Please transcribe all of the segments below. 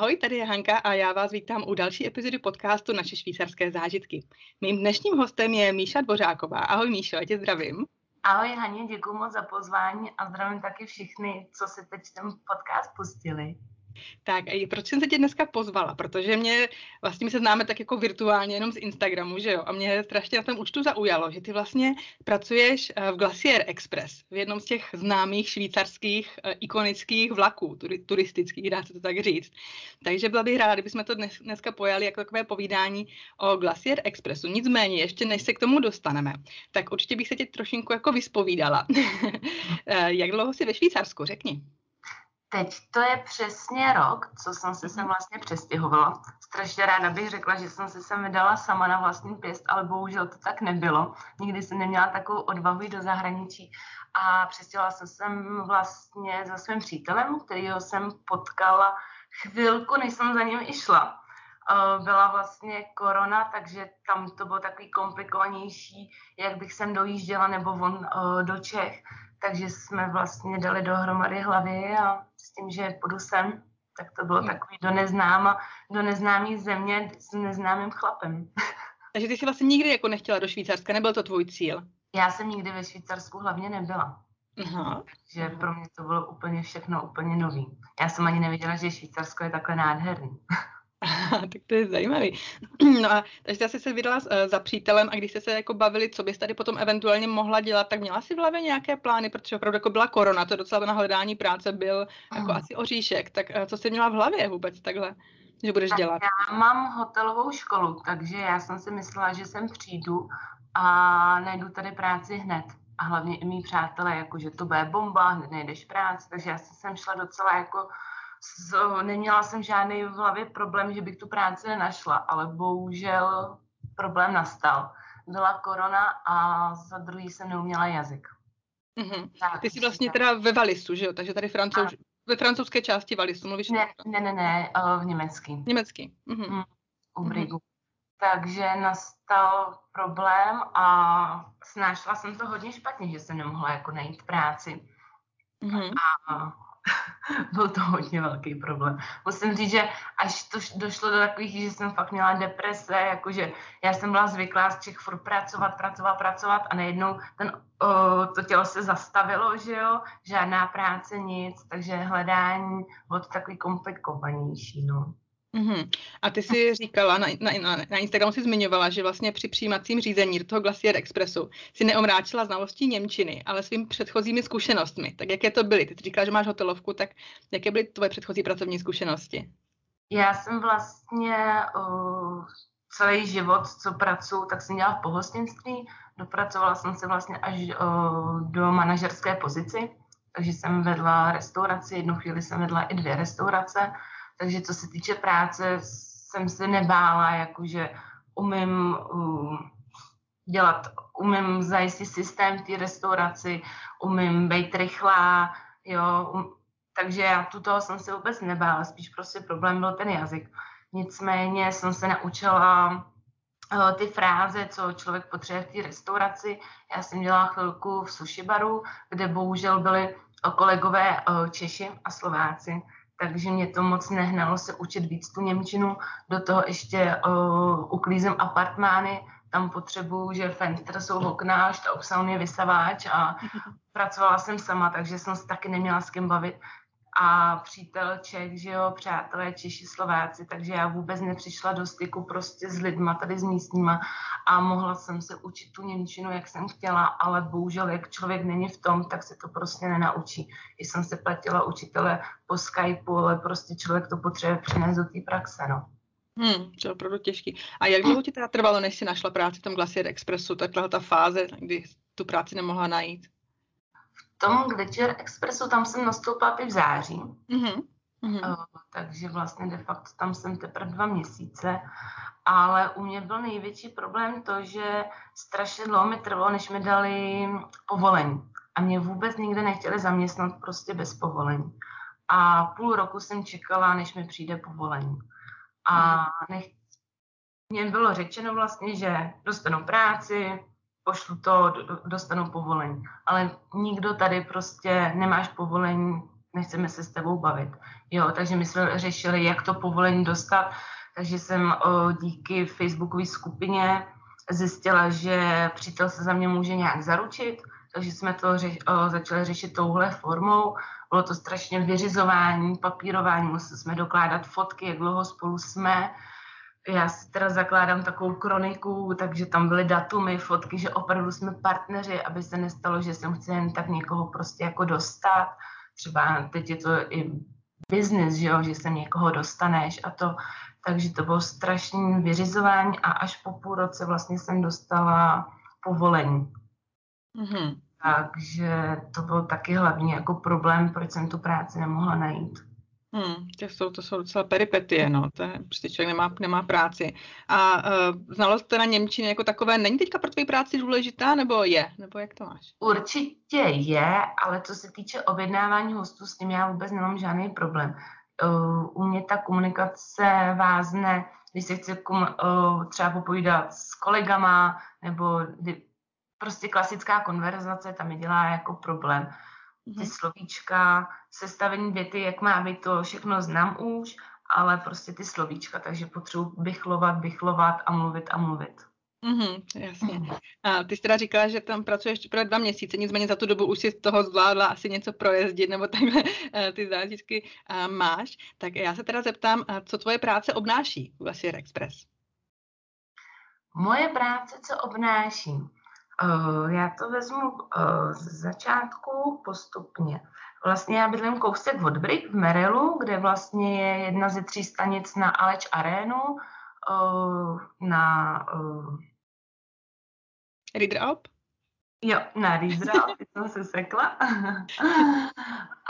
Ahoj, tady je Hanka a já vás vítám u další epizody podcastu Naše švýcarské zážitky. Mým dnešním hostem je Míša Dvořáková. Ahoj Míšo, já tě zdravím. Ahoj Haně, děkuji moc za pozvání a zdravím taky všichni, co si teď ten podcast pustili. Tak, proč jsem se tě dneska pozvala? Protože mě, vlastně my se známe tak jako virtuálně jenom z Instagramu, že jo? A mě strašně na tom účtu zaujalo, že ty vlastně pracuješ eh, v Glacier Express, v jednom z těch známých švýcarských eh, ikonických vlaků, turistických, dá se to tak říct. Takže byla bych ráda, kdybychom to dnes, dneska pojali jako takové povídání o Glacier Expressu. Nicméně, ještě než se k tomu dostaneme, tak určitě bych se tě trošinku jako vyspovídala. Eh, jak dlouho jsi ve Švýcarsku, řekni. Teď to je přesně rok, co jsem se sem mhm. vlastně přestěhovala. Strašně ráda bych řekla, že jsem se sem vydala sama na vlastní pěst, ale bohužel to tak nebylo. Nikdy jsem neměla takovou odvahu do zahraničí a přestěhovala jsem sem vlastně za svým přítelem, kterýho jsem potkala chvilku, než jsem za ním i šla. Byla vlastně korona, takže tam to bylo takový komplikovanější, jak bych sem dojížděla, nebo on do Čech takže jsme vlastně dali dohromady hlavy a s tím, že půjdu sem, tak to bylo hmm. takový do neznáma, do neznámý země s neznámým chlapem. Takže ty jsi vlastně nikdy jako nechtěla do Švýcarska, nebyl to tvůj cíl? Já jsem nikdy ve Švýcarsku hlavně nebyla. Aha. Takže pro mě to bylo úplně všechno úplně nový. Já jsem ani nevěděla, že Švýcarsko je takhle nádherný. tak to je zajímavý. No a takže jsi se vydala uh, za přítelem a když jste se jako bavili, co bys tady potom eventuálně mohla dělat, tak měla si v hlavě nějaké plány, protože opravdu jako byla korona, to docela na hledání práce byl jako asi oříšek, tak uh, co jsi měla v hlavě vůbec takhle? že budeš tak dělat? Já mám hotelovou školu, takže já jsem si myslela, že sem přijdu a najdu tady práci hned. A hlavně i mý přátelé, jako že to bude bomba, hned nejdeš práci, takže já jsem sem šla docela jako s, neměla jsem žádný v hlavě problém, že bych tu práci nenašla, ale bohužel problém nastal. Byla korona a za druhý jsem neuměla jazyk. Mm-hmm. Tak, Ty jsi vlastně teda ve Valisu, že jo? Takže tady francouz, ve francouzské části Valisu mluvíš? Ne, ne, ne, ne, v německý. Německý. Mm-hmm. Mm, u Brigu. Mm-hmm. Takže nastal problém a snášela jsem to hodně špatně, že jsem nemohla jako najít práci. Mm-hmm. A byl to hodně velký problém. Musím říct, že až to došlo do takových, že jsem fakt měla deprese, jakože já jsem byla zvyklá z Čech furt pracovat, pracovat, pracovat a najednou ten, o, to tělo se zastavilo, že jo, žádná práce, nic, takže hledání bylo to takový komplikovanější, no. Mm-hmm. A ty jsi říkala, na, na, na Instagramu si zmiňovala, že vlastně při přijímacím řízení toho Glacier Expressu si neomráčila znalostí Němčiny, ale svými předchozími zkušenostmi. Tak jaké to byly? Ty jsi říkala, že máš hotelovku, tak jaké byly tvoje předchozí pracovní zkušenosti? Já jsem vlastně uh, celý život, co pracuji, tak jsem dělala v pohostinství. Dopracovala jsem se vlastně až uh, do manažerské pozici, takže jsem vedla restauraci, jednu chvíli jsem vedla i dvě restaurace takže co se týče práce, jsem se nebála, jakože umím uh, dělat, umím zajistit systém v té restauraci, umím být rychlá, jo, um, takže já tu toho jsem se vůbec nebála, spíš prostě problém byl ten jazyk. Nicméně jsem se naučila uh, ty fráze, co člověk potřebuje v té restauraci. Já jsem dělala chvilku v sushi baru, kde bohužel byli kolegové uh, Češi a Slováci, takže mě to moc nehnalo se učit víc tu Němčinu. Do toho ještě uh, uklízím apartmány, tam potřebuju, že fenster jsou okna, štaubsaun je vysavač a pracovala jsem sama, takže jsem se taky neměla s kým bavit a přítel Čech, že jo, přátelé Češi, Slováci, takže já vůbec nepřišla do styku prostě s lidma tady s místníma a mohla jsem se učit tu Němčinu, jak jsem chtěla, ale bohužel, jak člověk není v tom, tak se to prostě nenaučí. I jsem se platila učitele po Skypeu, ale prostě člověk to potřebuje přinést do té praxe, no. Hmm, to je opravdu těžký. A jak dlouho ti teda trvalo, než si našla práci v tom Glacier Expressu, takhle ta fáze, kdy tu práci nemohla najít? Tom Glitcher Expressu tam jsem nastoupila teď v září. Mm-hmm. Uh, takže vlastně de facto tam jsem teprve dva měsíce. Ale u mě byl největší problém to, že strašně dlouho mi trvalo, než mi dali povolení. A mě vůbec nikde nechtěli zaměstnat prostě bez povolení. A půl roku jsem čekala, než mi přijde povolení. A mhm. nech... mně bylo řečeno vlastně, že dostanu práci, pošlu to, dostanu povolení. Ale nikdo tady prostě nemáš povolení, nechceme se s tebou bavit. Jo, takže my jsme řešili, jak to povolení dostat, takže jsem o, díky facebookové skupině zjistila, že přítel se za mě může nějak zaručit, takže jsme to řeš, o, začali řešit touhle formou. Bylo to strašně vyřizování, papírování, museli jsme dokládat fotky, jak dlouho spolu jsme. Já si teda zakládám takovou kroniku, takže tam byly datumy, fotky, že opravdu jsme partneři, aby se nestalo, že jsem chci jen tak někoho prostě jako dostat. Třeba teď je to i business, že, jo, že se někoho dostaneš a to, takže to bylo strašný vyřizování a až po půl roce vlastně jsem dostala povolení. Mm-hmm. Takže to byl taky hlavní jako problém, proč jsem tu práci nemohla najít. Hmm, to, jsou, to jsou docela peripetie, no, to je, prostě člověk nemá, nemá práci. A uh, znalost teda Němčiny jako takové není teďka pro tvoji práci důležitá, nebo je? Nebo jak to máš? Určitě je, ale co se týče objednávání hostů, s tím já vůbec nemám žádný problém. Uh, u mě ta komunikace vázne, když se chci uh, třeba popovídat s kolegama, nebo kdy, prostě klasická konverzace, tam mi dělá jako problém. Ty mm-hmm. slovíčka, sestavení věty, jak má být, to všechno znám už, ale prostě ty slovíčka, takže potřebuji bychlovat, bychlovat a mluvit a mluvit. Mm-hmm, jasně. Mm. A ty jsi teda říkala, že tam pracuješ pro dva měsíce, nicméně za tu dobu už si z toho zvládla asi něco projezdit, nebo takhle eh, ty zážitky eh, máš. Tak já se teda zeptám, eh, co tvoje práce obnáší v Glacier Express? Moje práce, co obnáší? Uh, já to vezmu uh, z začátku postupně. Vlastně já bydlím kousek od Brick v Merelu, kde vlastně je jedna ze tří stanic na Aleč Arénu, uh, na... Uh... Riederalp? Jo, na Riederalp, jsem se sekla.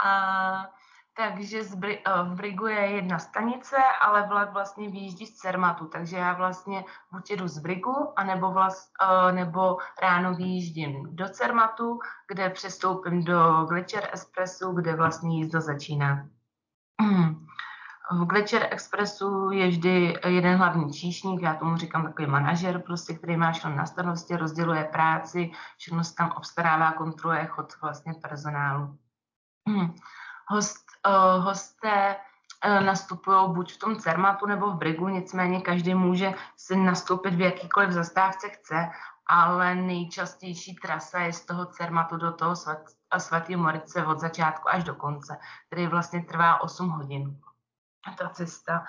a takže z Bri- eh, v Brigu je jedna stanice, ale vlak vlastně vyjíždí z Cermatu, takže já vlastně buď jedu z Brigu, anebo vlast, uh, nebo ráno vyjíždím do Cermatu, kde přestoupím do Gletscher Expressu, kde vlastně jízda začíná. V Gletscher Expressu je vždy jeden hlavní číšník, já tomu říkám takový manažer, prostě, který má všechno na starosti, rozděluje práci, všechno se tam obstarává, kontroluje chod vlastně personálu. Host uh, hosté uh, nastupují buď v tom Cermatu nebo v Brigu, nicméně každý může si nastoupit v jakýkoliv zastávce chce, ale nejčastější trasa je z toho Cermatu do toho svat, svatý Morice od začátku až do konce, který vlastně trvá 8 hodin. Ta cesta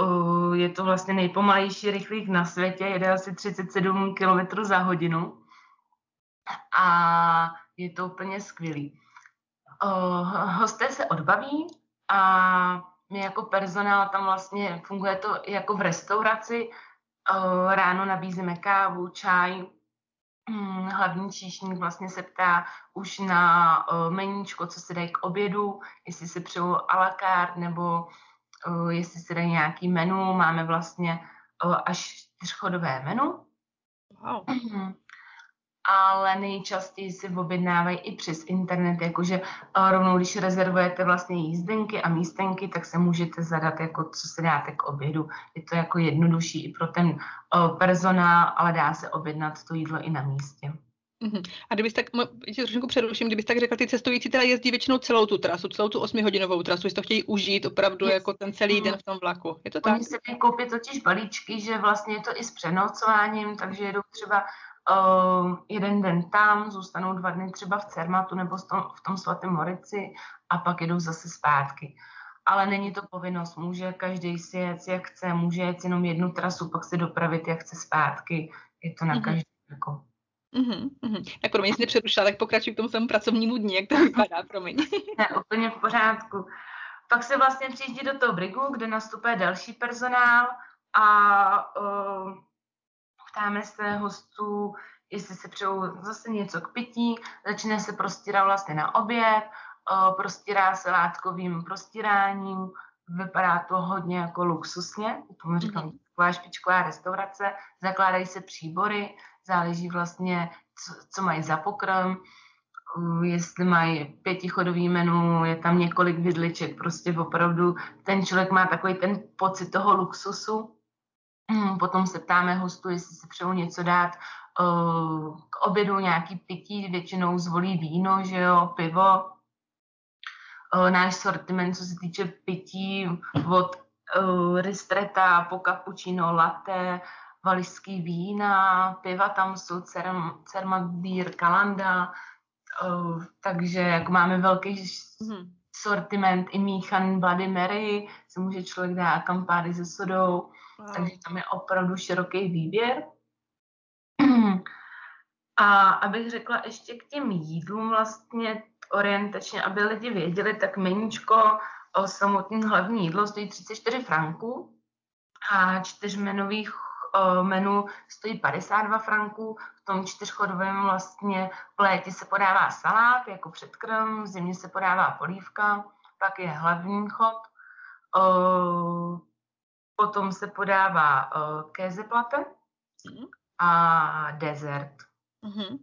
uh, je to vlastně nejpomalejší rychlík na světě, jede asi 37 km za hodinu a je to úplně skvělý hosté se odbaví a my jako personál tam vlastně funguje to jako v restauraci. Ráno nabízíme kávu, čaj, hmm, hlavní číšník vlastně se ptá už na meníčko, co se dají k obědu, jestli si přeju a la carte, nebo jestli se dají nějaký menu. Máme vlastně až čtyřchodové menu. Wow. Mhm ale nejčastěji si objednávají i přes internet, jakože eh, rovnou, když rezervujete vlastně jízdenky a místenky, tak se můžete zadat, jako co se dáte k obědu. Je to jako jednodušší i pro ten eh, personál, ale dá se objednat to jídlo i na místě. Uh-huh. A kdybys tak, tě trošku přeruším, kdybys tak řekla, ty cestující teda jezdí většinou celou tu trasu, celou tu osmihodinovou trasu, jestli to chtějí užít opravdu yes. jako ten celý den v tom vlaku. Je to Oni tak? si koupí totiž balíčky, že vlastně je to i s přenocováním, takže jedou třeba uh, jeden den tam, zůstanou dva dny třeba v Cermatu nebo v tom, v tom svatém Morici a pak jedou zase zpátky. Ale není to povinnost, může každý si jet, jak chce, může jet jenom jednu trasu, pak se dopravit, jak chce zpátky. Je to na mm-hmm. každý jako. Mm-hmm, mm-hmm. Tak promiň, jsi nepřerušila, tak pokračuj k tomu svému pracovnímu dní, jak to vypadá, promiň. ne, úplně v pořádku. Pak se vlastně přijíždí do toho brigu, kde nastupuje další personál a uh, ptáme se hostů, jestli se přejou zase něco k pití, začne se prostírat vlastně na oběd, prostírá se látkovým prostíráním, vypadá to hodně jako luxusně, tomu říkám mm-hmm. taková špičková restaurace, zakládají se příbory, záleží vlastně, co, co mají za pokrm, jestli mají pětichodový menu, je tam několik vidliček, prostě opravdu ten člověk má takový ten pocit toho luxusu, potom se ptáme hostů, jestli se přejou něco dát uh, k obědu, nějaký pití, většinou zvolí víno, že jo, pivo. uh, náš sortiment, co se týče pití od uh, ristreta po cappuccino, latte, vališský vína, piva tam jsou, Cermak Beer, Kalanda, uh, takže jako máme velký mm-hmm. Sortiment i míchaný Bloody Mary, se může člověk dát kampády se sodou, wow. takže tam je opravdu široký výběr. A abych řekla ještě k těm jídlům vlastně orientačně, aby lidi věděli, tak meníčko o samotný hlavní jídlo stojí 34 franků a čtyřmenových menu stojí 52 franků, v tom čtyřchodovém vlastně v létě se podává salát jako předkrm, v zimě se podává polívka, pak je hlavní chod, potom se podává kézeplate mhm. a dezert. Mm-hmm.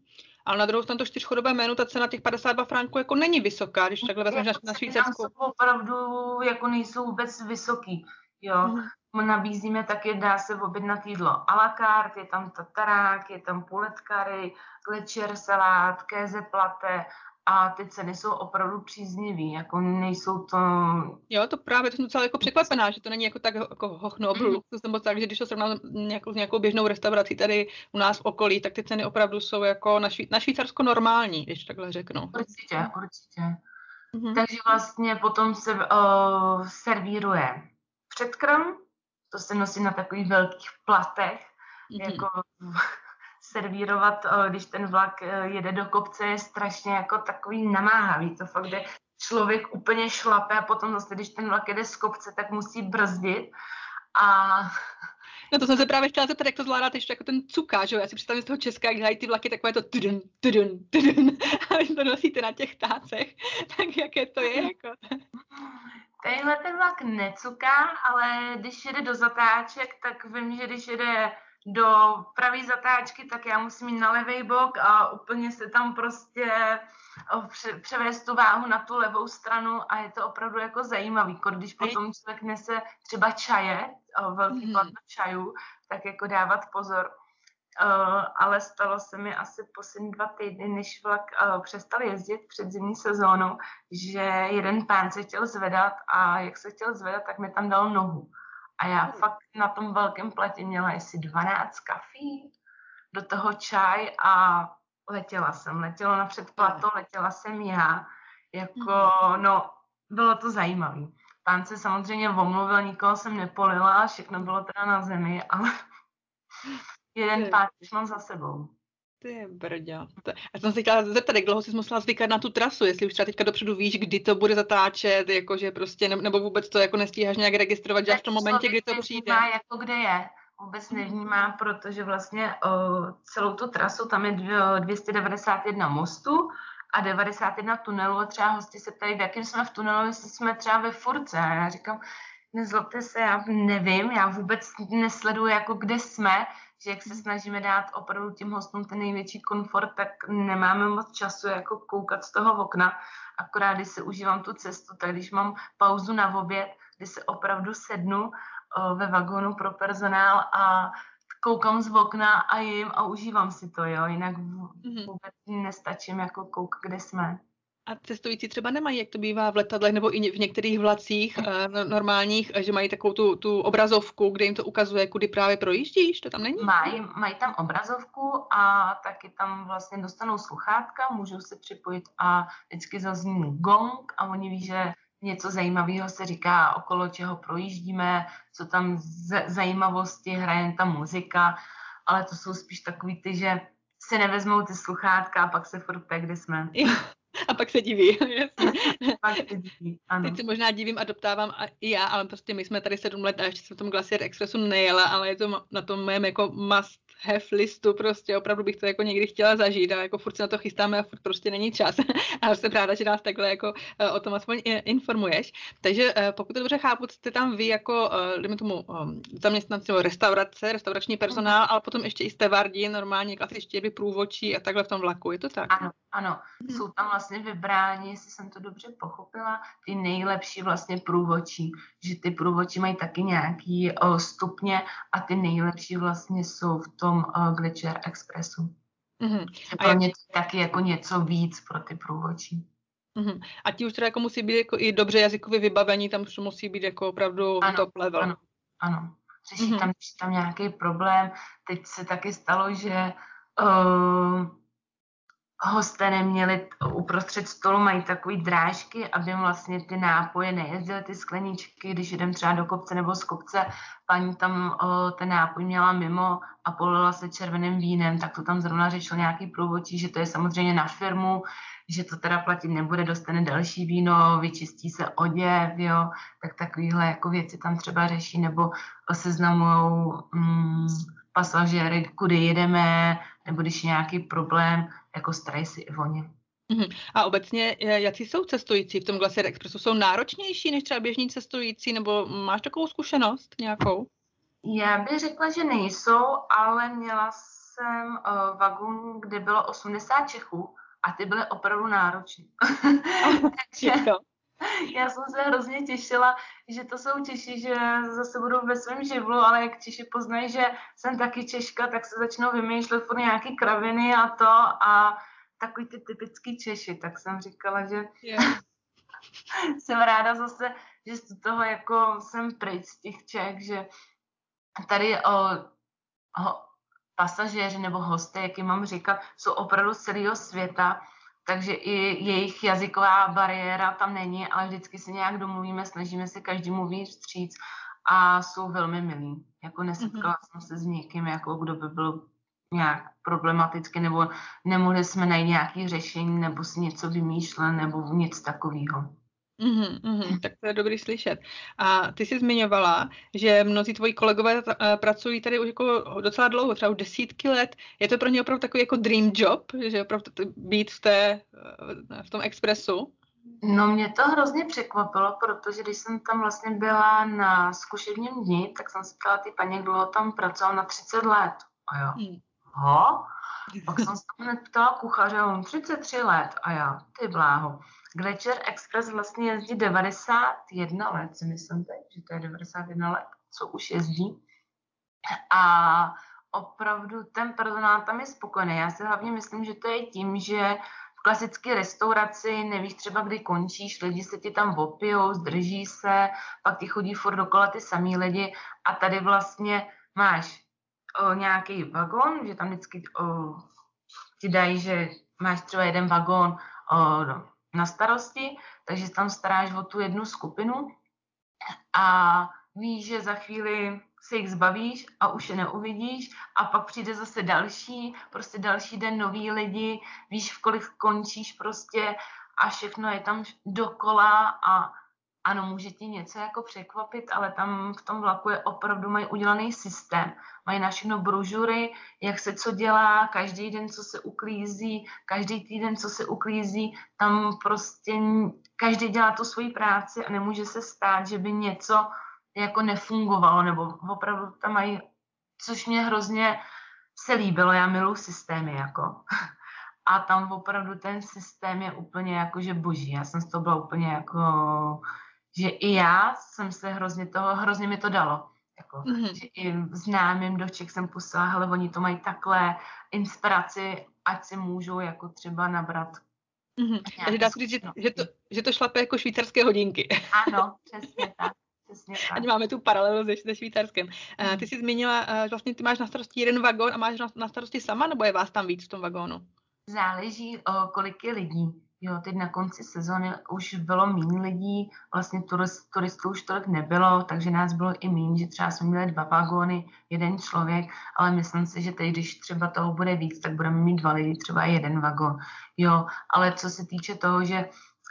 Ale na druhou stranu to čtyřchodové menu, ta cena těch 52 franků jako není vysoká, když takhle vezmeš na, na Švýcarsku. Jsou opravdu jako nejsou vůbec vysoký. Jo. Mm-hmm. Nabízíme taky, dá se objednat jídlo a la carte, je tam tatarák, je tam pulet curry, glečer salát, kéze plate a ty ceny jsou opravdu příznivý, jako nejsou to... Jo, to právě, to jsem docela jako překvapená, že to není jako tak jako hochno luxus, nebo tak, že když to srovnám nějakou, s nějakou běžnou restaurací tady u nás v okolí, tak ty ceny opravdu jsou jako na, švý, na Švýcarsko normální, když takhle řeknu. Určitě, určitě. Mm-hmm. Takže vlastně potom se uh, servíruje předkrm, to se nosí na takových velkých platech, mm-hmm. jako servírovat, když ten vlak eh, jede do kopce, je strašně jako takový namáhavý. To fakt, kde člověk úplně šlape a potom zase, když ten vlak jede z kopce, tak musí brzdit. A No to jsem se právě chtěla zeptat, jak to zvládáte ještě jako ten cuka, že jo? Já si představím z toho Česka, jak dělají ty vlaky takové to tudun, tudun, tudun, a vy to nosíte na těch tácech, tak jaké to je jako? Tenhle ten vlak necuká, ale když jede do zatáček, tak vím, že když jede do pravé zatáčky, tak já musím jít na levý bok a úplně se tam prostě převést tu váhu na tu levou stranu a je to opravdu jako zajímavý. Když potom člověk nese třeba čaje, velký mm-hmm. čajů, tak jako dávat pozor. Uh, ale stalo se mi asi poslední dva týdny, než vlak uh, přestal jezdit před zimní sezónou, že jeden pán se chtěl zvedat a jak se chtěl zvedat, tak mi tam dal nohu. A já fakt na tom velkém platě měla asi 12 kafí, do toho čaj a letěla jsem. Letělo na předplato, letěla jsem já. Jako, mhm. no, bylo to zajímavé. Pán se samozřejmě omluvil, nikoho jsem nepolila, všechno bylo teda na zemi, ale jeden pán už mám za sebou. Ty brďa. Já jsem se chtěla zeptat, jak dlouho jsi musela zvykat na tu trasu, jestli už třeba teďka dopředu víš, kdy to bude zatáčet, jakože prostě, nebo vůbec to jako nestíháš nějak registrovat, že až v tom momentě, kdy to přijde. Má jako kde je, vůbec nevnímá, protože vlastně o, celou tu trasu tam je 291 mostů a 91 tunelů a třeba hosti se ptají, v jakém jsme v tunelu, jestli jsme třeba ve furce. A já říkám, nezlobte se, já nevím, já vůbec nesleduji, jako kde jsme, že jak se snažíme dát opravdu tím hostům ten největší komfort, tak nemáme moc času jako koukat z toho okna. Akorát, když se užívám tu cestu, tak když mám pauzu na oběd, kdy se opravdu sednu o, ve vagónu pro personál a koukám z okna a jim a užívám si to, jo, jinak mhm. vůbec nestačím jako kouk, kde jsme. A cestující třeba nemají, jak to bývá v letadlech nebo i v některých vlacích uh, normálních, že mají takovou tu, tu obrazovku, kde jim to ukazuje, kudy právě projíždíš, to tam není? Mají, mají tam obrazovku a taky tam vlastně dostanou sluchátka, můžou se připojit a vždycky zazní gong a oni ví, že něco zajímavého se říká, okolo čeho projíždíme, co tam z- zajímavosti, hraje ta muzika, ale to jsou spíš takový ty, že si nevezmou ty sluchátka a pak se furt kde jsme. A pak se diví. pak se diví, ano. Teď se možná divím a doptávám a i já, ale prostě my jsme tady sedm let a ještě jsem v tom Glacier Expressu nejela, ale je to na tom mém jako must have listu, prostě opravdu bych to jako někdy chtěla zažít a jako furt se na to chystáme a furt prostě není čas. a jsem ráda, že nás takhle jako eh, o tom aspoň informuješ. Takže eh, pokud to dobře chápu, jste tam vy jako, eh, dejme tomu, zaměstnanci restaurace, restaurační personál, mm. ale potom ještě i stevardí, normálně klasičtě by průvočí a takhle v tom vlaku, je to tak? Ano, ano. Mm. Jsou tam vlastně vybráni, jestli jsem to dobře pochopila, ty nejlepší vlastně průvočí, že ty průvočí mají taky nějaký stupně a ty nejlepší vlastně jsou v tom uh, Glitcher Expressu. Mm-hmm. A je jak... něco, taky jako něco víc pro ty průvočí. Mm-hmm. A ti už teda jako musí být jako i dobře jazykově vybavení, tam už musí být jako opravdu ano, top level. Ano, ano. Řeší mm-hmm. tam, tam nějaký problém. Teď se taky stalo, že uh, hosté neměli uprostřed stolu, mají takový drážky, aby vlastně ty nápoje nejezdily, ty skleničky, když jdem třeba do kopce nebo z kopce, paní tam o, ten nápoj měla mimo a polila se červeným vínem, tak to tam zrovna řešil nějaký průvodčí, že to je samozřejmě na firmu, že to teda platit nebude, dostane další víno, vyčistí se oděv, jo, tak takovýhle jako věci tam třeba řeší, nebo seznamujou mm, pasažéry, kudy jedeme, nebo když je nějaký problém, jako starají si i oni. Mhm. A obecně, jaký jsou cestující v tom Glacier Expressu? Jsou náročnější než třeba běžní cestující, nebo máš takovou zkušenost nějakou? Já bych řekla, že nejsou, ale měla jsem uh, kde bylo 80 Čechů a ty byly opravdu náročné. Takže já jsem se hrozně těšila, že to jsou Češi, že zase budou ve svém živlu, ale jak Češi poznají, že jsem taky Češka, tak se začnou vymýšlet furt nějaký kraviny a to a takový ty typický Češi, tak jsem říkala, že yeah. jsem ráda zase, že z toho jako jsem pryč z těch Čech, že tady o, o, pasažéři nebo hosty, jak jim mám říkat, jsou opravdu z celého světa, takže i jejich jazyková bariéra tam není, ale vždycky se nějak domluvíme, snažíme se každý mluvit vstříc a jsou velmi milí. Jako nesetkala mm-hmm. jsem se s někým, jako kdo by byl nějak problematicky, nebo nemohli jsme najít nějaké řešení, nebo si něco vymýšlet, nebo nic takového. Mm-hmm, mm, tak to je dobrý slyšet. A ty jsi zmiňovala, že mnozí tvoji kolegové t- pracují tady už jako docela dlouho, třeba už desítky let. Je to pro ně opravdu takový jako dream job, že opravdu být v, té, v tom expresu? No mě to hrozně překvapilo, protože když jsem tam vlastně byla na zkušebním dni, tak jsem se ptala ty paní, kdo tam pracoval na 30 let. A jo, hmm. Ho? Pak jsem se hned ptala kuchaře, on 33 let. A já, ty bláho. Glacier Express vlastně jezdí 91 let, si myslím teď, že to je 91 let, co už jezdí. A opravdu ten personál tam je spokojený. Já si hlavně myslím, že to je tím, že v klasické restauraci nevíš třeba, kdy končíš, lidi se ti tam opijou, zdrží se, pak ti chodí furt dokola ty samý lidi a tady vlastně máš nějaký vagon, že tam vždycky o, ti dají, že máš třeba jeden vagon o, na starosti, takže tam staráš o tu jednu skupinu a víš, že za chvíli se jich zbavíš a už je neuvidíš a pak přijde zase další, prostě další den nový lidi, víš, v kolik končíš prostě a všechno je tam dokola a ano, může ti něco jako překvapit, ale tam v tom vlaku je opravdu mají udělaný systém. Mají na všechno brožury, jak se co dělá, každý den, co se uklízí, každý týden, co se uklízí, tam prostě každý dělá tu svoji práci a nemůže se stát, že by něco jako nefungovalo, nebo opravdu tam mají, což mě hrozně se líbilo, já miluji systémy, jako. A tam opravdu ten systém je úplně jako, že boží. Já jsem z toho byla úplně jako že i já jsem se hrozně toho, hrozně mi to dalo. Jako, mm-hmm. že i známým do Čech jsem pustila, hele, oni to mají takhle, inspiraci, ať si můžou jako třeba nabrat. Mm-hmm. Takže dá se říct, že, že, to, že to šlape jako švýcarské hodinky. Ano, přesně tak. Přesně tak. Ať máme tu paralelu se, se Švýcarskem. Mm. Ty jsi zmínila, uh, vlastně ty máš na starosti jeden vagón a máš na, na starosti sama, nebo je vás tam víc v tom vagónu? Záleží, o kolik je lidí. Jo, teď na konci sezóny už bylo méně lidí, vlastně turist, turistů už tolik nebylo, takže nás bylo i méně, že třeba jsme měli dva vagóny, jeden člověk, ale myslím si, že teď, když třeba toho bude víc, tak budeme mít dva lidi, třeba jeden vagón. Jo, ale co se týče toho, že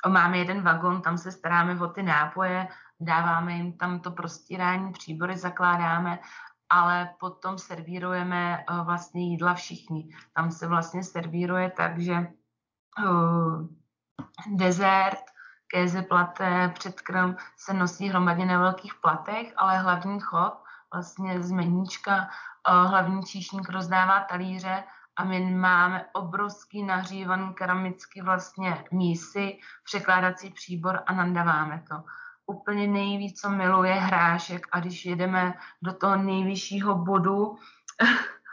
máme jeden vagón, tam se staráme o ty nápoje, dáváme jim tam to prostírání, příbory zakládáme, ale potom servírujeme eh, vlastně jídla všichni. Tam se vlastně servíruje tak, že uh, dezert, kéze platé, předkrm se nosí hromadně na velkých platech, ale hlavní chod, vlastně z meníčka, hlavní číšník rozdává talíře a my máme obrovský nahřívaný keramický vlastně mísy, překládací příbor a nandáváme to. Úplně nejvíc, co miluje hrášek a když jedeme do toho nejvyššího bodu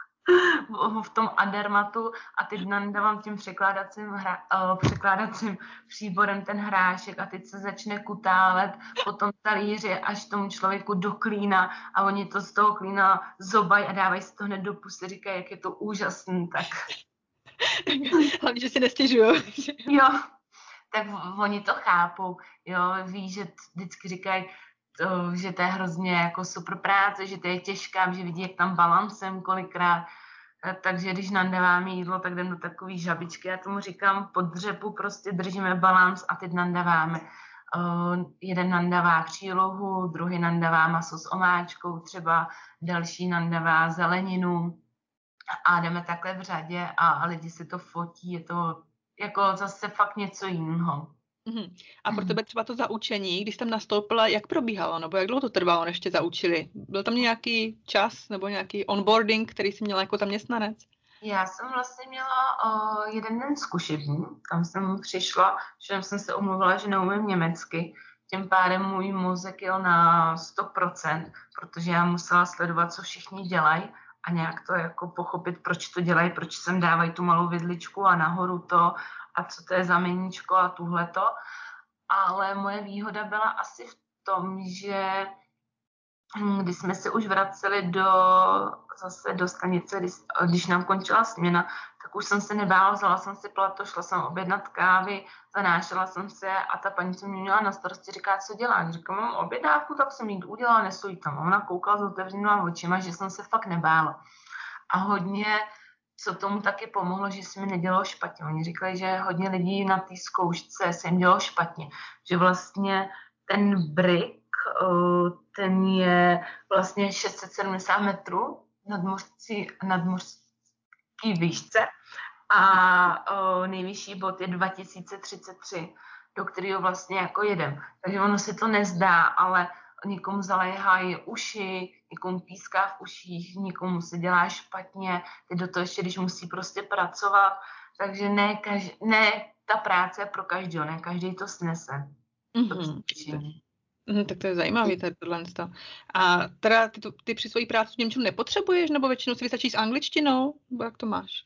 v tom Andermatu a teď nandávám tím překládacím, hra, uh, překládacím příborem ten hrášek a teď se začne kutálet po tom talíři až tomu člověku do klína a oni to z toho klína zobají a dávají si to hned do pusy, říkají, jak je to úžasný, tak... Hlavně, že si nestěžují. jo, tak oni to chápou, jo, ví, že vždycky říkají, že to je hrozně jako super práce, že to je těžká, že vidí, jak tam balancem kolikrát. E, takže když nandáváme jídlo, tak jdem do takové žabičky, já tomu říkám pod dřepu, prostě držíme balans a teď nandáváme. Uh, jeden nandává přílohu, druhý nandává maso s omáčkou, třeba další nandává zeleninu a jdeme takhle v řadě a lidi si to fotí, je to jako zase fakt něco jiného. Uhum. A pro tebe třeba to zaučení, když tam nastoupila, jak probíhalo, nebo jak dlouho to trvalo, než tě zaučili? Byl tam nějaký čas nebo nějaký onboarding, který jsi měla jako zaměstnanec? Já jsem vlastně měla uh, jeden den zkušební, tam jsem přišla, že jsem se omluvila, že neumím německy, tím pádem můj mozek jel na 100%, protože já musela sledovat, co všichni dělají a nějak to jako pochopit, proč to dělají, proč sem dávají tu malou vidličku a nahoru to a co to je za meníčko a tuhleto. Ale moje výhoda byla asi v tom, že když jsme se už vraceli do, zase do stanice, když, když nám končila směna, tak už jsem se nebála, vzala jsem si plato, šla jsem objednat kávy, zanášela jsem se a ta paní, co mě měla na starosti, říká, co dělá. Říkám, mám objednávku, tak jsem jí udělala, nestojí tam. Ona koukala s otevřenýma očima, že jsem se fakt nebála. A hodně, co tomu taky pomohlo, že se mi nedělo špatně. Oni říkali, že hodně lidí na té zkoušce se jim dělo špatně. Že vlastně ten brick, ten je vlastně 670 metrů nadmořský, nadmořský výšce a nejvyšší bod je 2033, do kterého vlastně jako jedem. Takže ono se to nezdá, ale někomu zaléhají uši, někomu píská v uších, někomu se dělá špatně, teď do toho ještě, když musí prostě pracovat, takže ne, kaž, ne ta práce je pro každého, ne každý to snese. Mm-hmm. Mm, tak to je zajímavé, tady tohle. A teda ty, ty při své práci v Němčinu nepotřebuješ, nebo většinou si vystačí s angličtinou? Nebo jak to máš?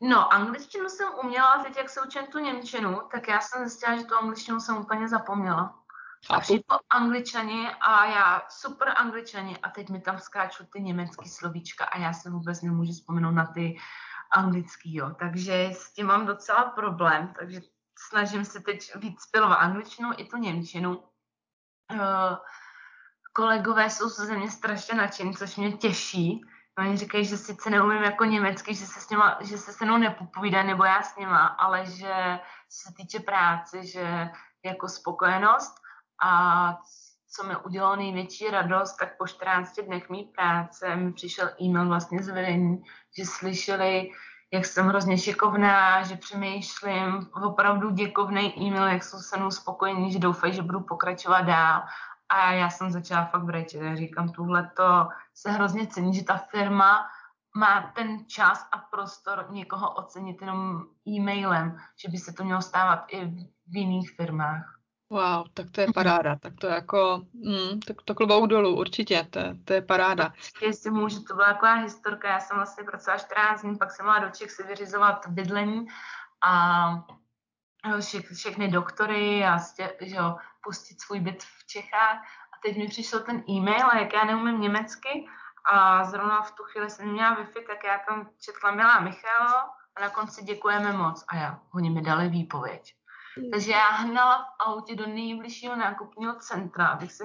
No, angličtinu jsem uměla, teď jak se učím tu Němčinu, tak já jsem zjistila, že tu angličtinu jsem úplně zapomněla. A přijdu angličani a já super angličani a teď mi tam skáčou ty německý slovíčka a já se vůbec nemůžu vzpomenout na ty anglický, jo. Takže s tím mám docela problém, takže snažím se teď víc pilovat angličtinu i tu němčinu. Uh, kolegové jsou ze mě strašně nadšení, což mě těší. Oni říkají, že sice neumím jako německy, že se s nima, že se se mnou nepopovídá, nebo já s nima, ale že se týče práce, že jako spokojenost a co mi udělalo největší radost, tak po 14 dnech mý práce mi přišel e-mail vlastně z vedení, že slyšeli, jak jsem hrozně šikovná, že přemýšlím, opravdu děkovný e-mail, jak jsou se mnou spokojení, že doufají, že budu pokračovat dál. A já jsem začala fakt brečet. Já říkám, tuhle to se hrozně cení, že ta firma má ten čas a prostor někoho ocenit jenom e-mailem, že by se to mělo stávat i v jiných firmách. Wow, tak to je paráda, tak to jako, mm, tak to klobouk dolů, určitě, to, to je paráda. Jestli můžu, to byla taková historka, já jsem vlastně pracovala 14 dní, pak jsem měla do Čech si vyřizovat bydlení a vše, všechny doktory a stě, že jo, pustit svůj byt v Čechách. A teď mi přišel ten e-mail a jak já neumím německy a zrovna v tu chvíli jsem měla Wi-Fi, tak já tam četla Milá Michalo a na konci děkujeme moc. A já, oni mi dali výpověď. Takže já hnala v autě do nejbližšího nákupního centra, abych se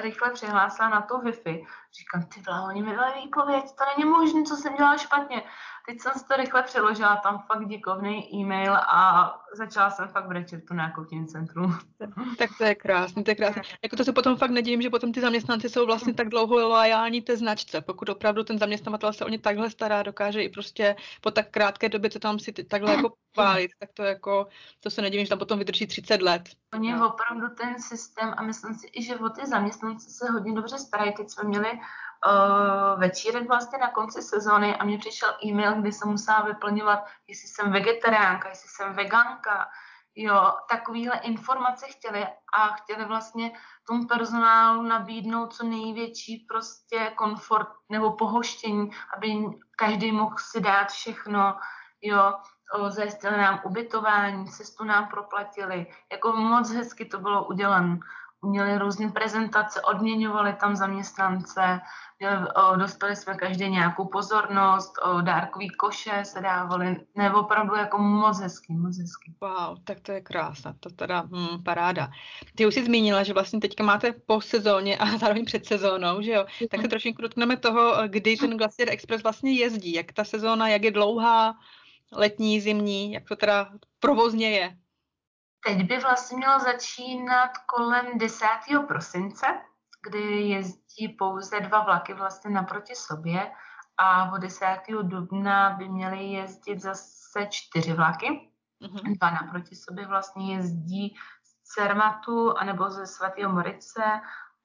rychle přihlásila na to Wi-Fi. Říkám, ty vole, oni mi dali výpověď, to není možné, co jsem dělala špatně. Teď jsem si to rychle přeložila, tam fakt děkovný e-mail a začala jsem fakt brečet tu nákupním centru. Tak to je krásné, to je krásné. Jako to se potom fakt nedím, že potom ty zaměstnanci jsou vlastně tak dlouho loajální té značce. Pokud opravdu ten zaměstnavatel se o ně takhle stará, dokáže i prostě po tak krátké době to tam si takhle jako pálit, tak to jako, to se nedivím, že tam potom vydrží 30 let. Oni no. opravdu ten systém a myslím si i, že o ty zaměstnanci se hodně dobře starají. Teď jsme měli uh, večírek vlastně na konci sezóny a mně přišel e-mail, kdy jsem musela vyplňovat, jestli jsem vegetariánka, jestli jsem veganka, Jo, takovýhle informace chtěli a chtěli vlastně tomu personálu nabídnout co největší prostě komfort nebo pohoštění, aby každý mohl si dát všechno, jo, zajistili nám ubytování, cestu nám proplatili, jako moc hezky to bylo udělané měli různé prezentace, odměňovali tam zaměstnance, měli, o, dostali jsme každý nějakou pozornost, o, dárkový koše se dávali, nebo opravdu jako moc hezký, moc hezký. Wow, tak to je krásná, to teda hm, paráda. Ty už jsi zmínila, že vlastně teďka máte po sezóně a zároveň před sezónou, že jo? Tak se trošku dotkneme toho, kdy ten Glacier Express vlastně jezdí, jak ta sezóna, jak je dlouhá, letní, zimní, jak to teda provozně je. Teď by vlastně mělo začínat kolem 10. prosince, kdy jezdí pouze dva vlaky vlastně naproti sobě a od 10. dubna by měly jezdit zase čtyři vlaky. Mm-hmm. Dva naproti sobě vlastně jezdí z Cermatu anebo ze svatého Morice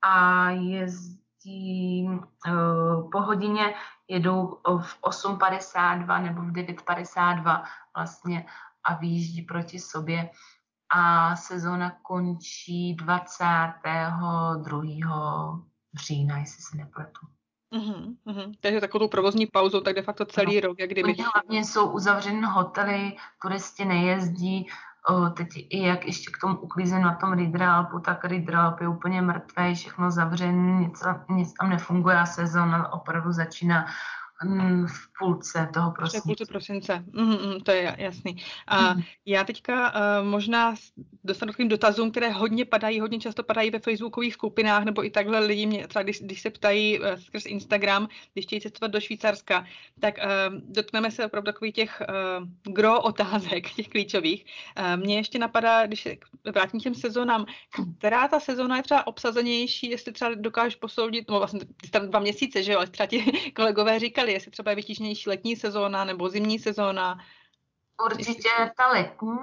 a jezdí uh, po hodině, jedou v 8.52 nebo v 9.52 vlastně a výjíždí proti sobě a sezóna končí 22. října, jestli se nepletu. Mm-hmm, mm-hmm. Takže takovou provozní pauzou, tak de facto celý no. rok, jak kdyby. Hlavně jsou uzavřené hotely, turisti nejezdí, teď i jak ještě k tomu uklízím na tom Ridralpu, tak Ridralp je úplně mrtvý, všechno zavřené, nic, nic tam nefunguje a sezóna opravdu začíná v půlce toho prosince. V půlce prosince, mm, mm, to je jasný. A mm. já teďka uh, možná dostanu k dotazům, které hodně padají, hodně často padají ve facebookových skupinách, nebo i takhle lidi mě, třeba když, když se ptají uh, skrz Instagram, když chtějí cestovat do Švýcarska, tak uh, dotkneme se opravdu takových těch uh, gro otázek, těch klíčových. Uh, mně ještě napadá, když se vrátím těm sezónám, která ta sezóna je třeba obsazenější, jestli třeba dokážeš posoudit, no vlastně tam dva měsíce, že jo, ale třeba ti kolegové říkali, jestli třeba je vytížnější letní sezóna nebo zimní sezóna. Určitě ta letní,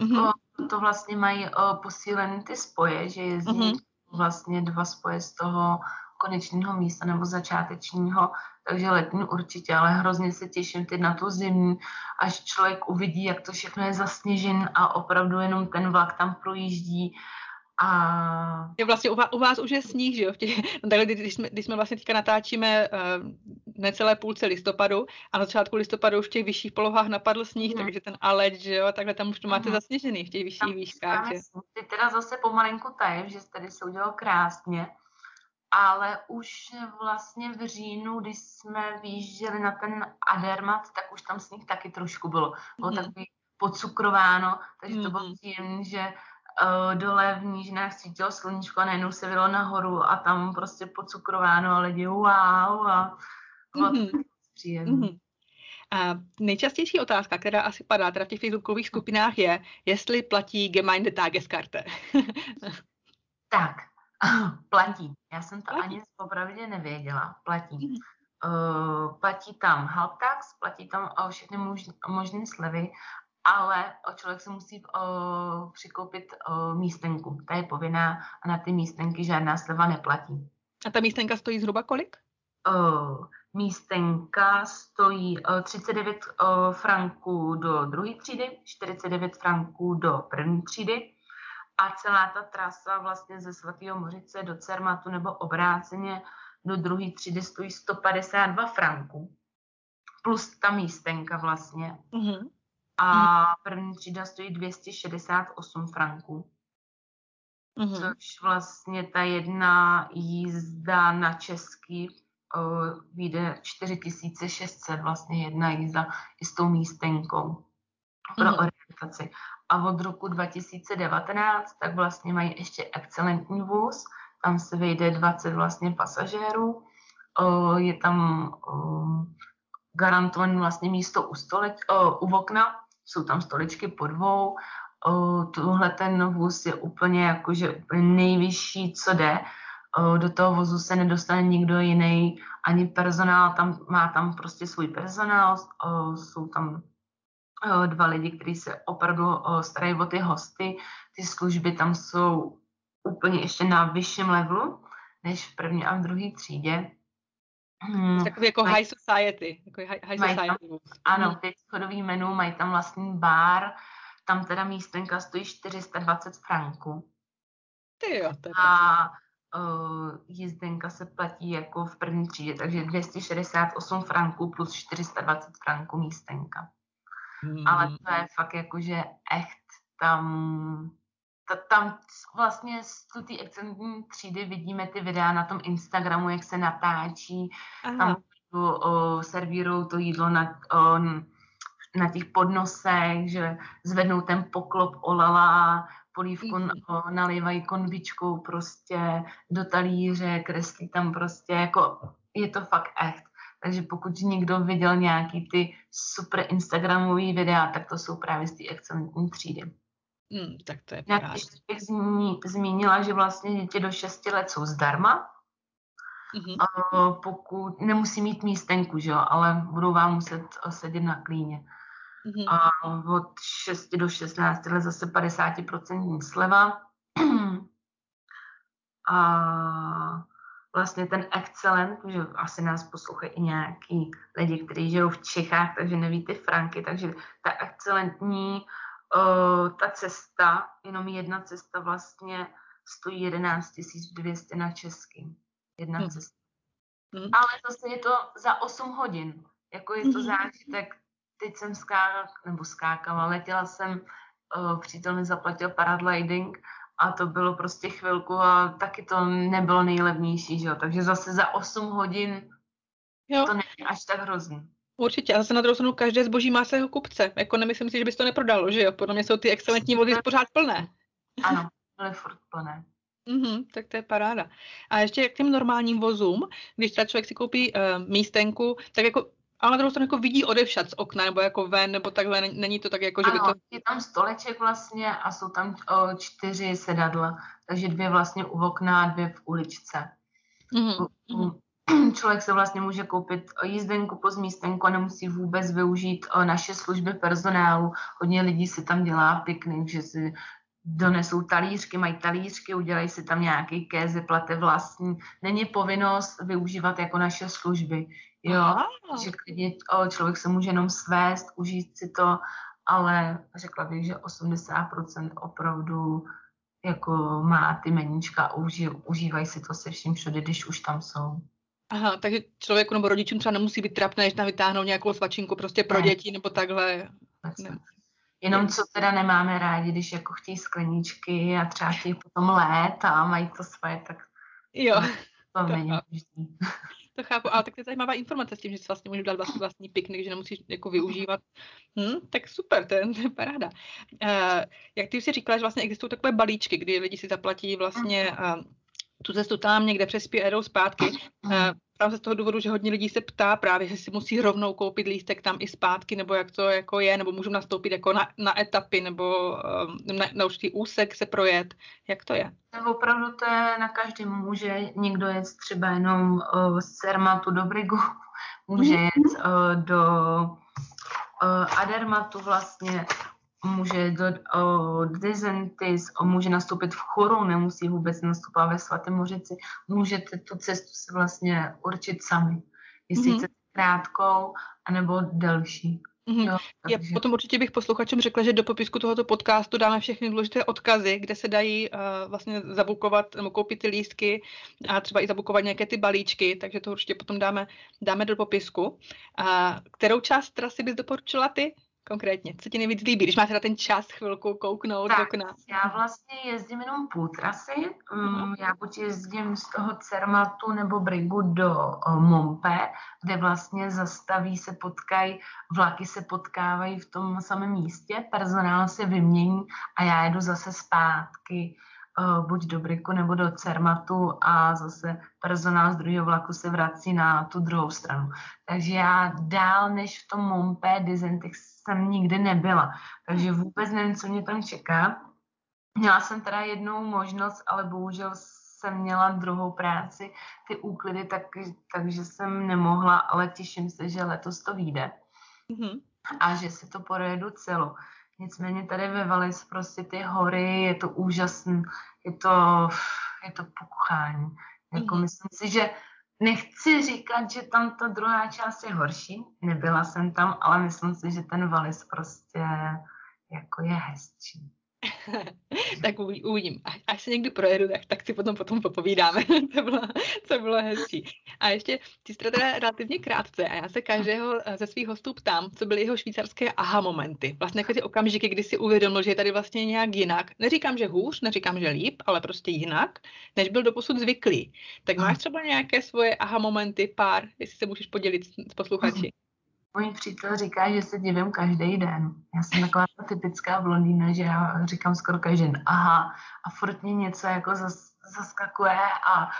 mm-hmm. o, to vlastně mají o, posílený ty spoje, že jezdí mm-hmm. vlastně dva spoje z toho konečného místa nebo začátečního, takže letní určitě, ale hrozně se těším teď na tu zimní, až člověk uvidí, jak to všechno je zasněžen a opravdu jenom ten vlak tam projíždí a... Je vlastně u vás, u vás už je sníh, že jo? Těch, no takhle, když, jsme, když jsme vlastně teďka natáčíme uh, necelé půlce listopadu a na začátku listopadu už v těch vyšších polohách napadl sníh, hmm. takže ten Aleč, že jo, takhle tam už to máte hmm. zasněžený v těch vyšších tam výškách. Že? Ty teda zase pomalinku tajem, že tady se udělalo krásně, ale už vlastně v říjnu, když jsme vyjížděli na ten Adermat, tak už tam sníh taky trošku bylo. Bylo hmm. takový pocukrováno, takže to bylo hmm. příjemné, že uh, dole v nížinách svítilo sluníčko a najednou se vylo nahoru a tam prostě pocukrováno a lidi wow a mm-hmm. mm-hmm. A nejčastější otázka, která asi padá teda v těch facebookových skupinách je, jestli platí Gemeinde Tageskarte. tak, platí. Já jsem to platí. ani popravdě nevěděla. Platí. Mm-hmm. Uh, platí tam Halptax, platí tam všechny možné slevy ale člověk si musí uh, přikoupit uh, místenku. Ta je povinná a na ty místenky žádná sleva neplatí. A ta místenka stojí zhruba kolik? Uh, místenka stojí uh, 39 uh, franků do druhé třídy, 49 franků do první třídy a celá ta trasa vlastně ze Svatého Mořice do Cermatu nebo obráceně do druhé třídy stojí 152 franků. Plus ta místenka vlastně. Mm-hmm a první třída stojí 268 franků. Mm-hmm. Což vlastně ta jedna jízda na český uh, vyjde 4600, vlastně jedna jízda i s tou místenkou pro mm-hmm. orientaci. A od roku 2019 tak vlastně mají ještě excelentní vůz, tam se vejde 20 vlastně pasažérů, uh, je tam uh, garantované vlastně místo u, stole, uh, u okna, jsou tam stoličky po dvou, o, tuhle ten vůz je úplně jakože nejvyšší, co jde. Do toho vozu se nedostane nikdo jiný, ani personál, tam má tam prostě svůj personál, jsou tam dva lidi, kteří se opravdu starají o ty hosty, ty služby tam jsou úplně ještě na vyšším levelu, než v první a v druhé třídě. Hmm. Takový jako high society. Jako high, high society. Tam, ano, hmm. ty schodový menu, mají tam vlastní bar, tam teda místenka stojí 420 franků. Ty jo, to je A uh, jízdenka se platí jako v první třídě, takže 268 franků plus 420 franků místenka. Hmm. Ale to je fakt jakože echt tam ta, tam vlastně z té excelentní třídy vidíme ty videa na tom Instagramu, jak se natáčí, Aha. tam servírují to jídlo na, o, na těch podnosech, že zvednou ten poklop olala, polívku mm. nalivají konvičkou prostě do talíře, kreslí tam prostě jako, je to fakt echt. Takže pokud někdo viděl nějaký ty super Instagramový videa, tak to jsou právě z té excelentní třídy. Hmm, tak to je Já bych zmínila, že vlastně děti do 6 let jsou zdarma, mm-hmm. a pokud nemusí mít místenku, že jo, ale budou vám muset sedět na klíně. Mm-hmm. A od 6 do 16 let zase 50% sleva. a vlastně ten excellent, že asi nás poslouchají i nějaký lidi, kteří žijou v Čechách, takže neví ty franky, takže ta excelentní ta cesta, jenom jedna cesta vlastně stojí 11 200 na český. Jedna hmm. cesta. Hmm. Ale zase je to za 8 hodin. Jako je to hmm. zážitek. Teď jsem skákala, nebo skákala, letěla jsem, uh, přítel mi zaplatil paragliding a to bylo prostě chvilku a taky to nebylo nejlevnější, že jo. Takže zase za 8 hodin jo. to není až tak hrozný. Určitě, a zase na druhou stranu každé zboží má svého kupce. Jako nemyslím si, že bys to neprodalo, že jo? Podle mě jsou ty excelentní vozy pořád plné. Ano, byly furt plné. Mm-hmm, tak to je paráda. A ještě k těm normálním vozům, když třeba člověk si koupí uh, místenku, tak jako ale na druhou stranu jako vidí odevšat z okna, nebo jako ven, nebo takhle, není to tak jako, že ano, by to... je tam stoleček vlastně a jsou tam o, čtyři sedadla, takže dvě vlastně u okna a dvě v uličce. Mm-hmm. U, člověk se vlastně může koupit jízdenku po zmístenku a nemusí vůbec využít naše služby personálu. Hodně lidí si tam dělá piknik, že si donesou talířky, mají talířky, udělají si tam nějaký kézy, plate vlastní. Není povinnost využívat jako naše služby. Jo, Aha. že klidně člověk se může jenom svést, užít si to, ale řekla bych, že 80% opravdu jako má ty meníčka, uží, užívají si to se vším všude, když už tam jsou. Aha, takže člověku nebo rodičům třeba nemusí být trapné, že tam vytáhnou nějakou svačinku prostě pro ne. děti nebo takhle. Ne. Jenom co teda nemáme rádi, když jako chtějí skleničky a třeba chtějí potom lét a mají to svoje, tak jo. to, to není To chápu, ale tak to je zajímavá informace s tím, že si vlastně můžu dát vlastní, vlastní piknik, že nemusíš jako využívat. Hm, tak super, to je, to je paráda. Uh, jak ty už si říkala, že vlastně existují takové balíčky, kdy lidi si zaplatí vlastně uh, tu cestu tam někde přespí a jdou zpátky. Uh, právě z toho důvodu, že hodně lidí se ptá právě, že si musí rovnou koupit lístek tam i zpátky, nebo jak to jako je, nebo můžu nastoupit jako na, na etapy, nebo um, na, na určitý úsek se projet. Jak to je? Tak opravdu to je na každém. Může někdo jet třeba jenom uh, z Cermatu do Brigu, může mhm. jet uh, do uh, Adermatu vlastně, může do o, Dizentis, o, může nastoupit v choru, nemusí vůbec nastupovat ve svatém mořici. Můžete tu cestu si vlastně určit sami, jestli mm-hmm. chcete krátkou, anebo delší. Mm-hmm. Jo, Já potom určitě bych posluchačům řekla, že do popisku tohoto podcastu dáme všechny důležité odkazy, kde se dají uh, vlastně zabukovat nebo koupit ty lístky a třeba i zabukovat nějaké ty balíčky, takže to určitě potom dáme, dáme do popisku. Uh, kterou část trasy bys doporučila ty? Konkrétně? Co ti nejvíc líbí, když máte na ten čas chvilku kouknout tak, do okna? Já vlastně jezdím jenom půl trasy. Uh-huh. Já buď jezdím z toho Cermatu nebo Brigu do Mompe, kde vlastně zastaví se potkají, vlaky se potkávají v tom samém místě, personál se vymění a já jedu zase zpátky buď do Briku nebo do Cermatu a zase personál z druhého vlaku se vrací na tu druhou stranu. Takže já dál než v tom Mompe Dizentix jsem nikdy nebyla, takže vůbec nevím, co mě tam čeká. Měla jsem teda jednou možnost, ale bohužel jsem měla druhou práci, ty úklidy, tak, takže jsem nemohla, ale těším se, že letos to vyjde. Mm-hmm. A že si to projedu celo. Nicméně tady ve Valis prostě ty hory, je to úžasné, je to, je to pokuchání. Jako mm-hmm. myslím si, že Nechci říkat, že tam ta druhá část je horší, nebyla jsem tam, ale myslím si, že ten Valis prostě jako je hezčí. tak uvidím. Až se někdy projedu, tak, tak si potom potom popovídáme. to, bylo, to bylo hezčí. A ještě, ty jste teda relativně krátce a já se každého eh, ze svých hostů ptám, co byly jeho švýcarské aha momenty. Vlastně jako ty okamžiky, kdy si uvědomil, že je tady vlastně nějak jinak. Neříkám, že hůř, neříkám, že líp, ale prostě jinak, než byl doposud zvyklý. Tak máš třeba nějaké svoje aha momenty, pár, jestli se můžeš podělit s posluchači. Můj přítel říká, že se divím každý den. Já jsem taková typická blondýna, že já říkám skoro každý den aha a furt mě něco jako zas, zaskakuje a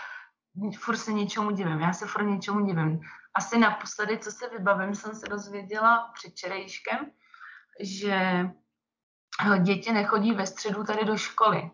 furt se něčemu divím. Já se furt něčemu divím. Asi naposledy, co se vybavím, jsem se dozvěděla před čerejškem, že děti nechodí ve středu tady do školy.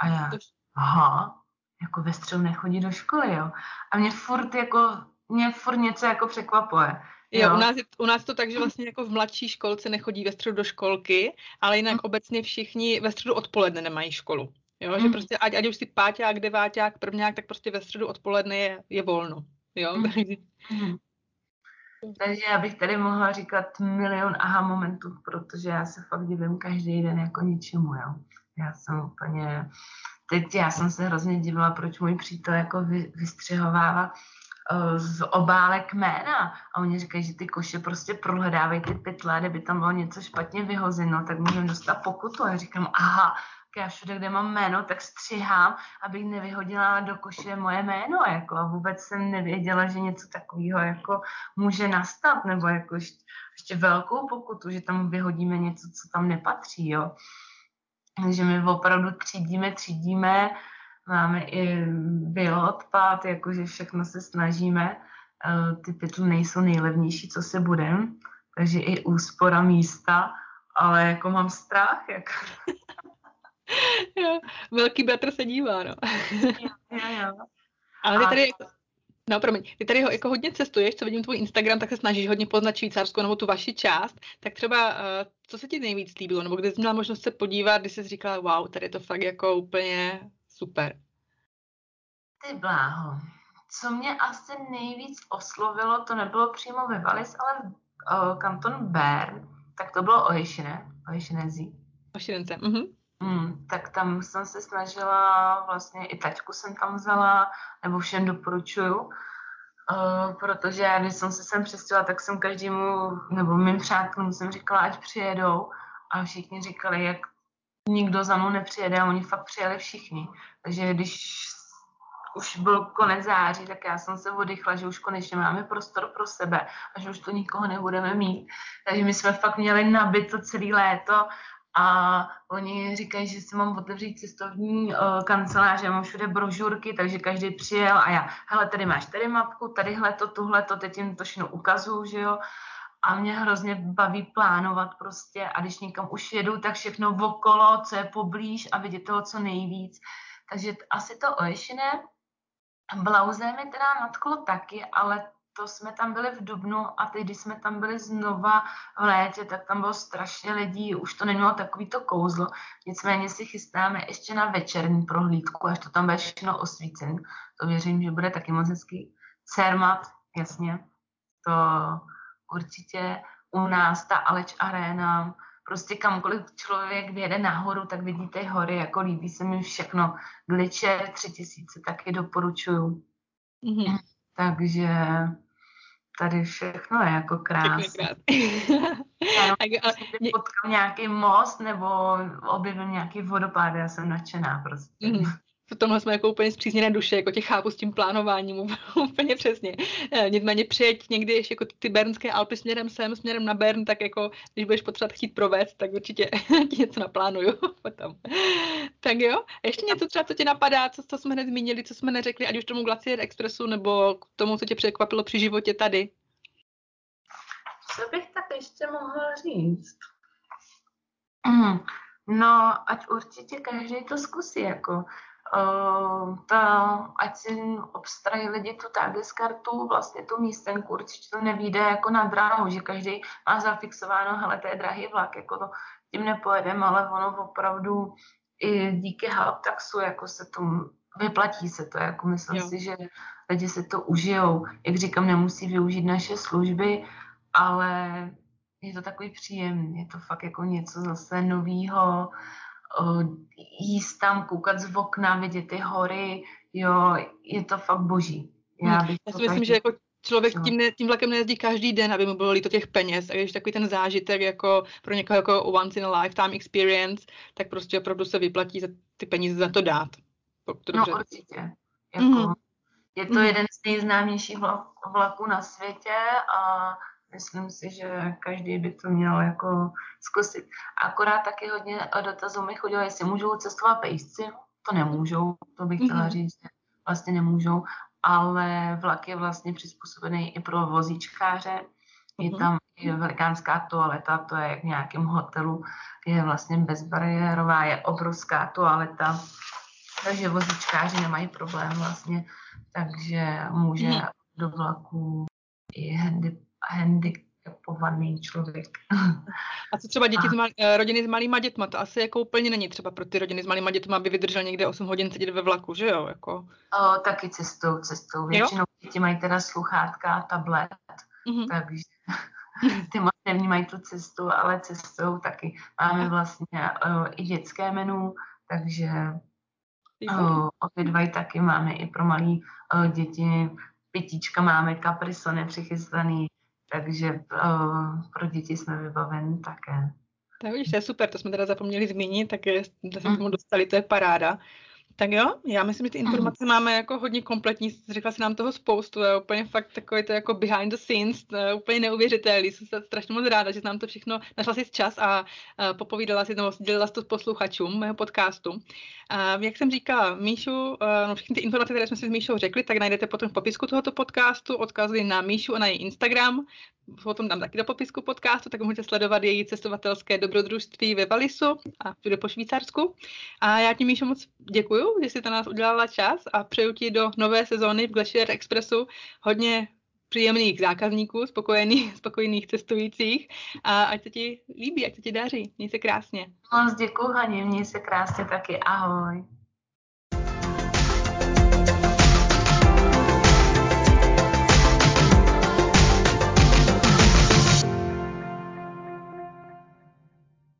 A já, aha, jako ve středu nechodí do školy, jo. A mě furt jako, mě furt něco jako překvapuje. Jo. U, nás je, u nás to tak, že vlastně jako v mladší školce nechodí ve středu do školky, ale jinak mm. obecně všichni ve středu odpoledne nemají školu. Jo, mm. že prostě ať, ať už si páťák, deváťák, prvňák, tak prostě ve středu odpoledne je, je volno. Jo, mm. mm. Takže já bych tady mohla říkat milion aha momentů, protože já se fakt divím každý den jako ničemu, jo. Já jsem úplně, teď já jsem se hrozně divila, proč můj přítel jako vy, vystřihovává z obálek jména a oni říkají, že ty koše prostě prohledávají ty pytle, kdyby tam bylo něco špatně vyhozeno, tak můžeme dostat pokutu. A já říkám, aha, já všude, kde mám jméno, tak střihám, abych nevyhodila do koše moje jméno. Jako, a vůbec jsem nevěděla, že něco takového jako může nastat, nebo jako ještě, velkou pokutu, že tam vyhodíme něco, co tam nepatří. Jo. Takže my opravdu třídíme, třídíme, Máme i bioodpad, jakože všechno se snažíme. Eh, ty pytle nejsou nejlevnější, co se budem, takže i úspora místa, ale jako mám strach. Jako. jo, velký bratr se dívá, no. jo, jo, jo. Ale ty tady jako, No, promiň, ty tady ho jako hodně cestuješ, co vidím tvůj Instagram, tak se snažíš hodně poznat Švýcarsko nebo tu vaši část. Tak třeba, uh, co se ti nejvíc líbilo, nebo kde jsi měla možnost se podívat, když jsi říkala, wow, tady je to fakt jako úplně Super. Ty bláho. Co mě asi nejvíc oslovilo, to nebylo přímo ve Valis, ale uh, kanton Bern, tak to bylo Ojišine, Ojišinezí. Ojišinence, mhm. Mm, tak tam jsem se snažila, vlastně i taťku jsem tam vzala, nebo všem doporučuju, uh, protože já, když jsem se sem přestěhovala, tak jsem každému, nebo mým přátelům jsem říkala, ať přijedou a všichni říkali, jak nikdo za mnou nepřijede a oni fakt přijeli všichni. Takže když už byl konec září, tak já jsem se oddychla, že už konečně máme prostor pro sebe a že už to nikoho nebudeme mít. Takže my jsme fakt měli nabit to celé léto a oni říkají, že si mám otevřít cestovní uh, kancelář, já mám všude brožurky, takže každý přijel a já, hele, tady máš tady mapku, tadyhle to, tuhle to, teď jim to všechno ukazuju, že jo a mě hrozně baví plánovat prostě a když někam už jedu, tak všechno okolo, co je poblíž a vidět toho co nejvíc. Takže asi to oješené. Blauze mi teda nadklo taky, ale to jsme tam byli v Dubnu a teď, když jsme tam byli znova v létě, tak tam bylo strašně lidí, už to nemělo takový to kouzlo. Nicméně si chystáme ještě na večerní prohlídku, až to tam bude všechno osvícen. To věřím, že bude taky moc hezký. Cermat, jasně. To určitě u nás ta Aleč Arena, prostě kamkoliv člověk vyjede nahoru, tak vidíte hory, jako líbí se mi všechno. Glitcher 3000 taky doporučuju. Mm-hmm. Takže tady všechno je jako krásné. Já potkám nějaký most nebo objevím nějaký vodopád, já jsem nadšená prostě. Mm v tomhle jsme jako úplně zpřízněné duše, jako tě chápu s tím plánováním úplně přesně. Eh, nicméně přijeď někdy ještě jako ty bernské Alpy směrem sem, směrem na Bern, tak jako když budeš potřebovat chtít provést, tak určitě ti něco naplánuju potom. Tak jo, ještě něco třeba, co tě napadá, co, co jsme hned zmínili, co jsme neřekli, ať už tomu Glacier Expressu nebo k tomu, co tě překvapilo při životě tady. Co bych tak ještě mohla říct? Mm, no, ať určitě každý to zkusí, jako ta, ať si obstarají lidi tu kartu, vlastně tu místenku, určitě to nevíde jako na dráhu, že každý má zafixováno, hele, to je drahý vlak, jako to tím nepojedeme, ale ono opravdu i díky taxu, jako se to vyplatí se to, jako myslím jo. si, že lidi se to užijou. Jak říkám, nemusí využít naše služby, ale je to takový příjemný, je to fakt jako něco zase novýho, jíst tam, koukat z okna, vidět ty hory, jo, je to fakt boží. Já, hmm. bych Já si myslím, každý... že jako člověk tím, ne, tím vlakem nejezdí každý den, aby mu bylo líto těch peněz. A když takový ten zážitek jako pro někoho jako once in a lifetime experience, tak prostě opravdu se vyplatí za ty peníze za to dát. To no určitě. Jako, mm. Je to mm. jeden z nejznámějších vlaků na světě a myslím si, že každý by to měl jako zkusit. Akorát taky hodně dotazů mi chodilo, jestli můžou cestovat pejsci. To nemůžou, to bych chtěla mm. říct, že vlastně nemůžou, ale vlak je vlastně přizpůsobený i pro vozíčkáře. Je mm tam i velikánská toaleta, to je jak v nějakém hotelu, je vlastně bezbariérová, je obrovská toaleta, takže vozíčkáři nemají problém vlastně, takže může mm do vlaku i handy, handicapovaný člověk. A co třeba děti a... z mal, eh, rodiny s malýma dětma? To asi jako úplně není třeba pro ty rodiny s malýma dětma, aby vydržel někde 8 hodin sedět ve vlaku, že jo? Jako... O, taky cestou, cestou. Většinou jo? děti mají teda sluchátka a tablet, mm-hmm. takže ty moc nevnímají tu cestu, ale cestou taky. Máme vlastně o, i dětské menu, takže o, obě dva taky máme i pro malé děti. Pětíčka máme kaprisony přichystaný, takže uh, pro děti jsme vybaveni také. Tak vidíš, to je super, to jsme teda zapomněli zmínit, tak jsme mm. tomu dostali, to je paráda. Tak jo, já myslím, že ty informace máme jako hodně kompletní, řekla si nám toho spoustu, je úplně fakt takový to jako behind the scenes, úplně neuvěřitelný, jsem strašně moc ráda, že nám to všechno našla si čas a, a popovídala si, nebo dělala to s posluchačům mého podcastu. A jak jsem říkala, Míšu, no všechny ty informace, které jsme si s Míšou řekli, tak najdete potom v popisku tohoto podcastu, odkazy na Míšu a na její Instagram, potom dám taky do popisku podcastu, tak můžete sledovat její cestovatelské dobrodružství ve Valisu a všude po Švýcarsku. A já ti, Míšo, moc děkuju, že jsi to nás udělala čas a přeju ti do nové sezóny v Glacier Expressu hodně příjemných zákazníků, spokojených, spokojených cestujících a ať se ti líbí, ať se ti daří. Měj se krásně. Moc děkuji, Haně, měj se krásně taky. Ahoj.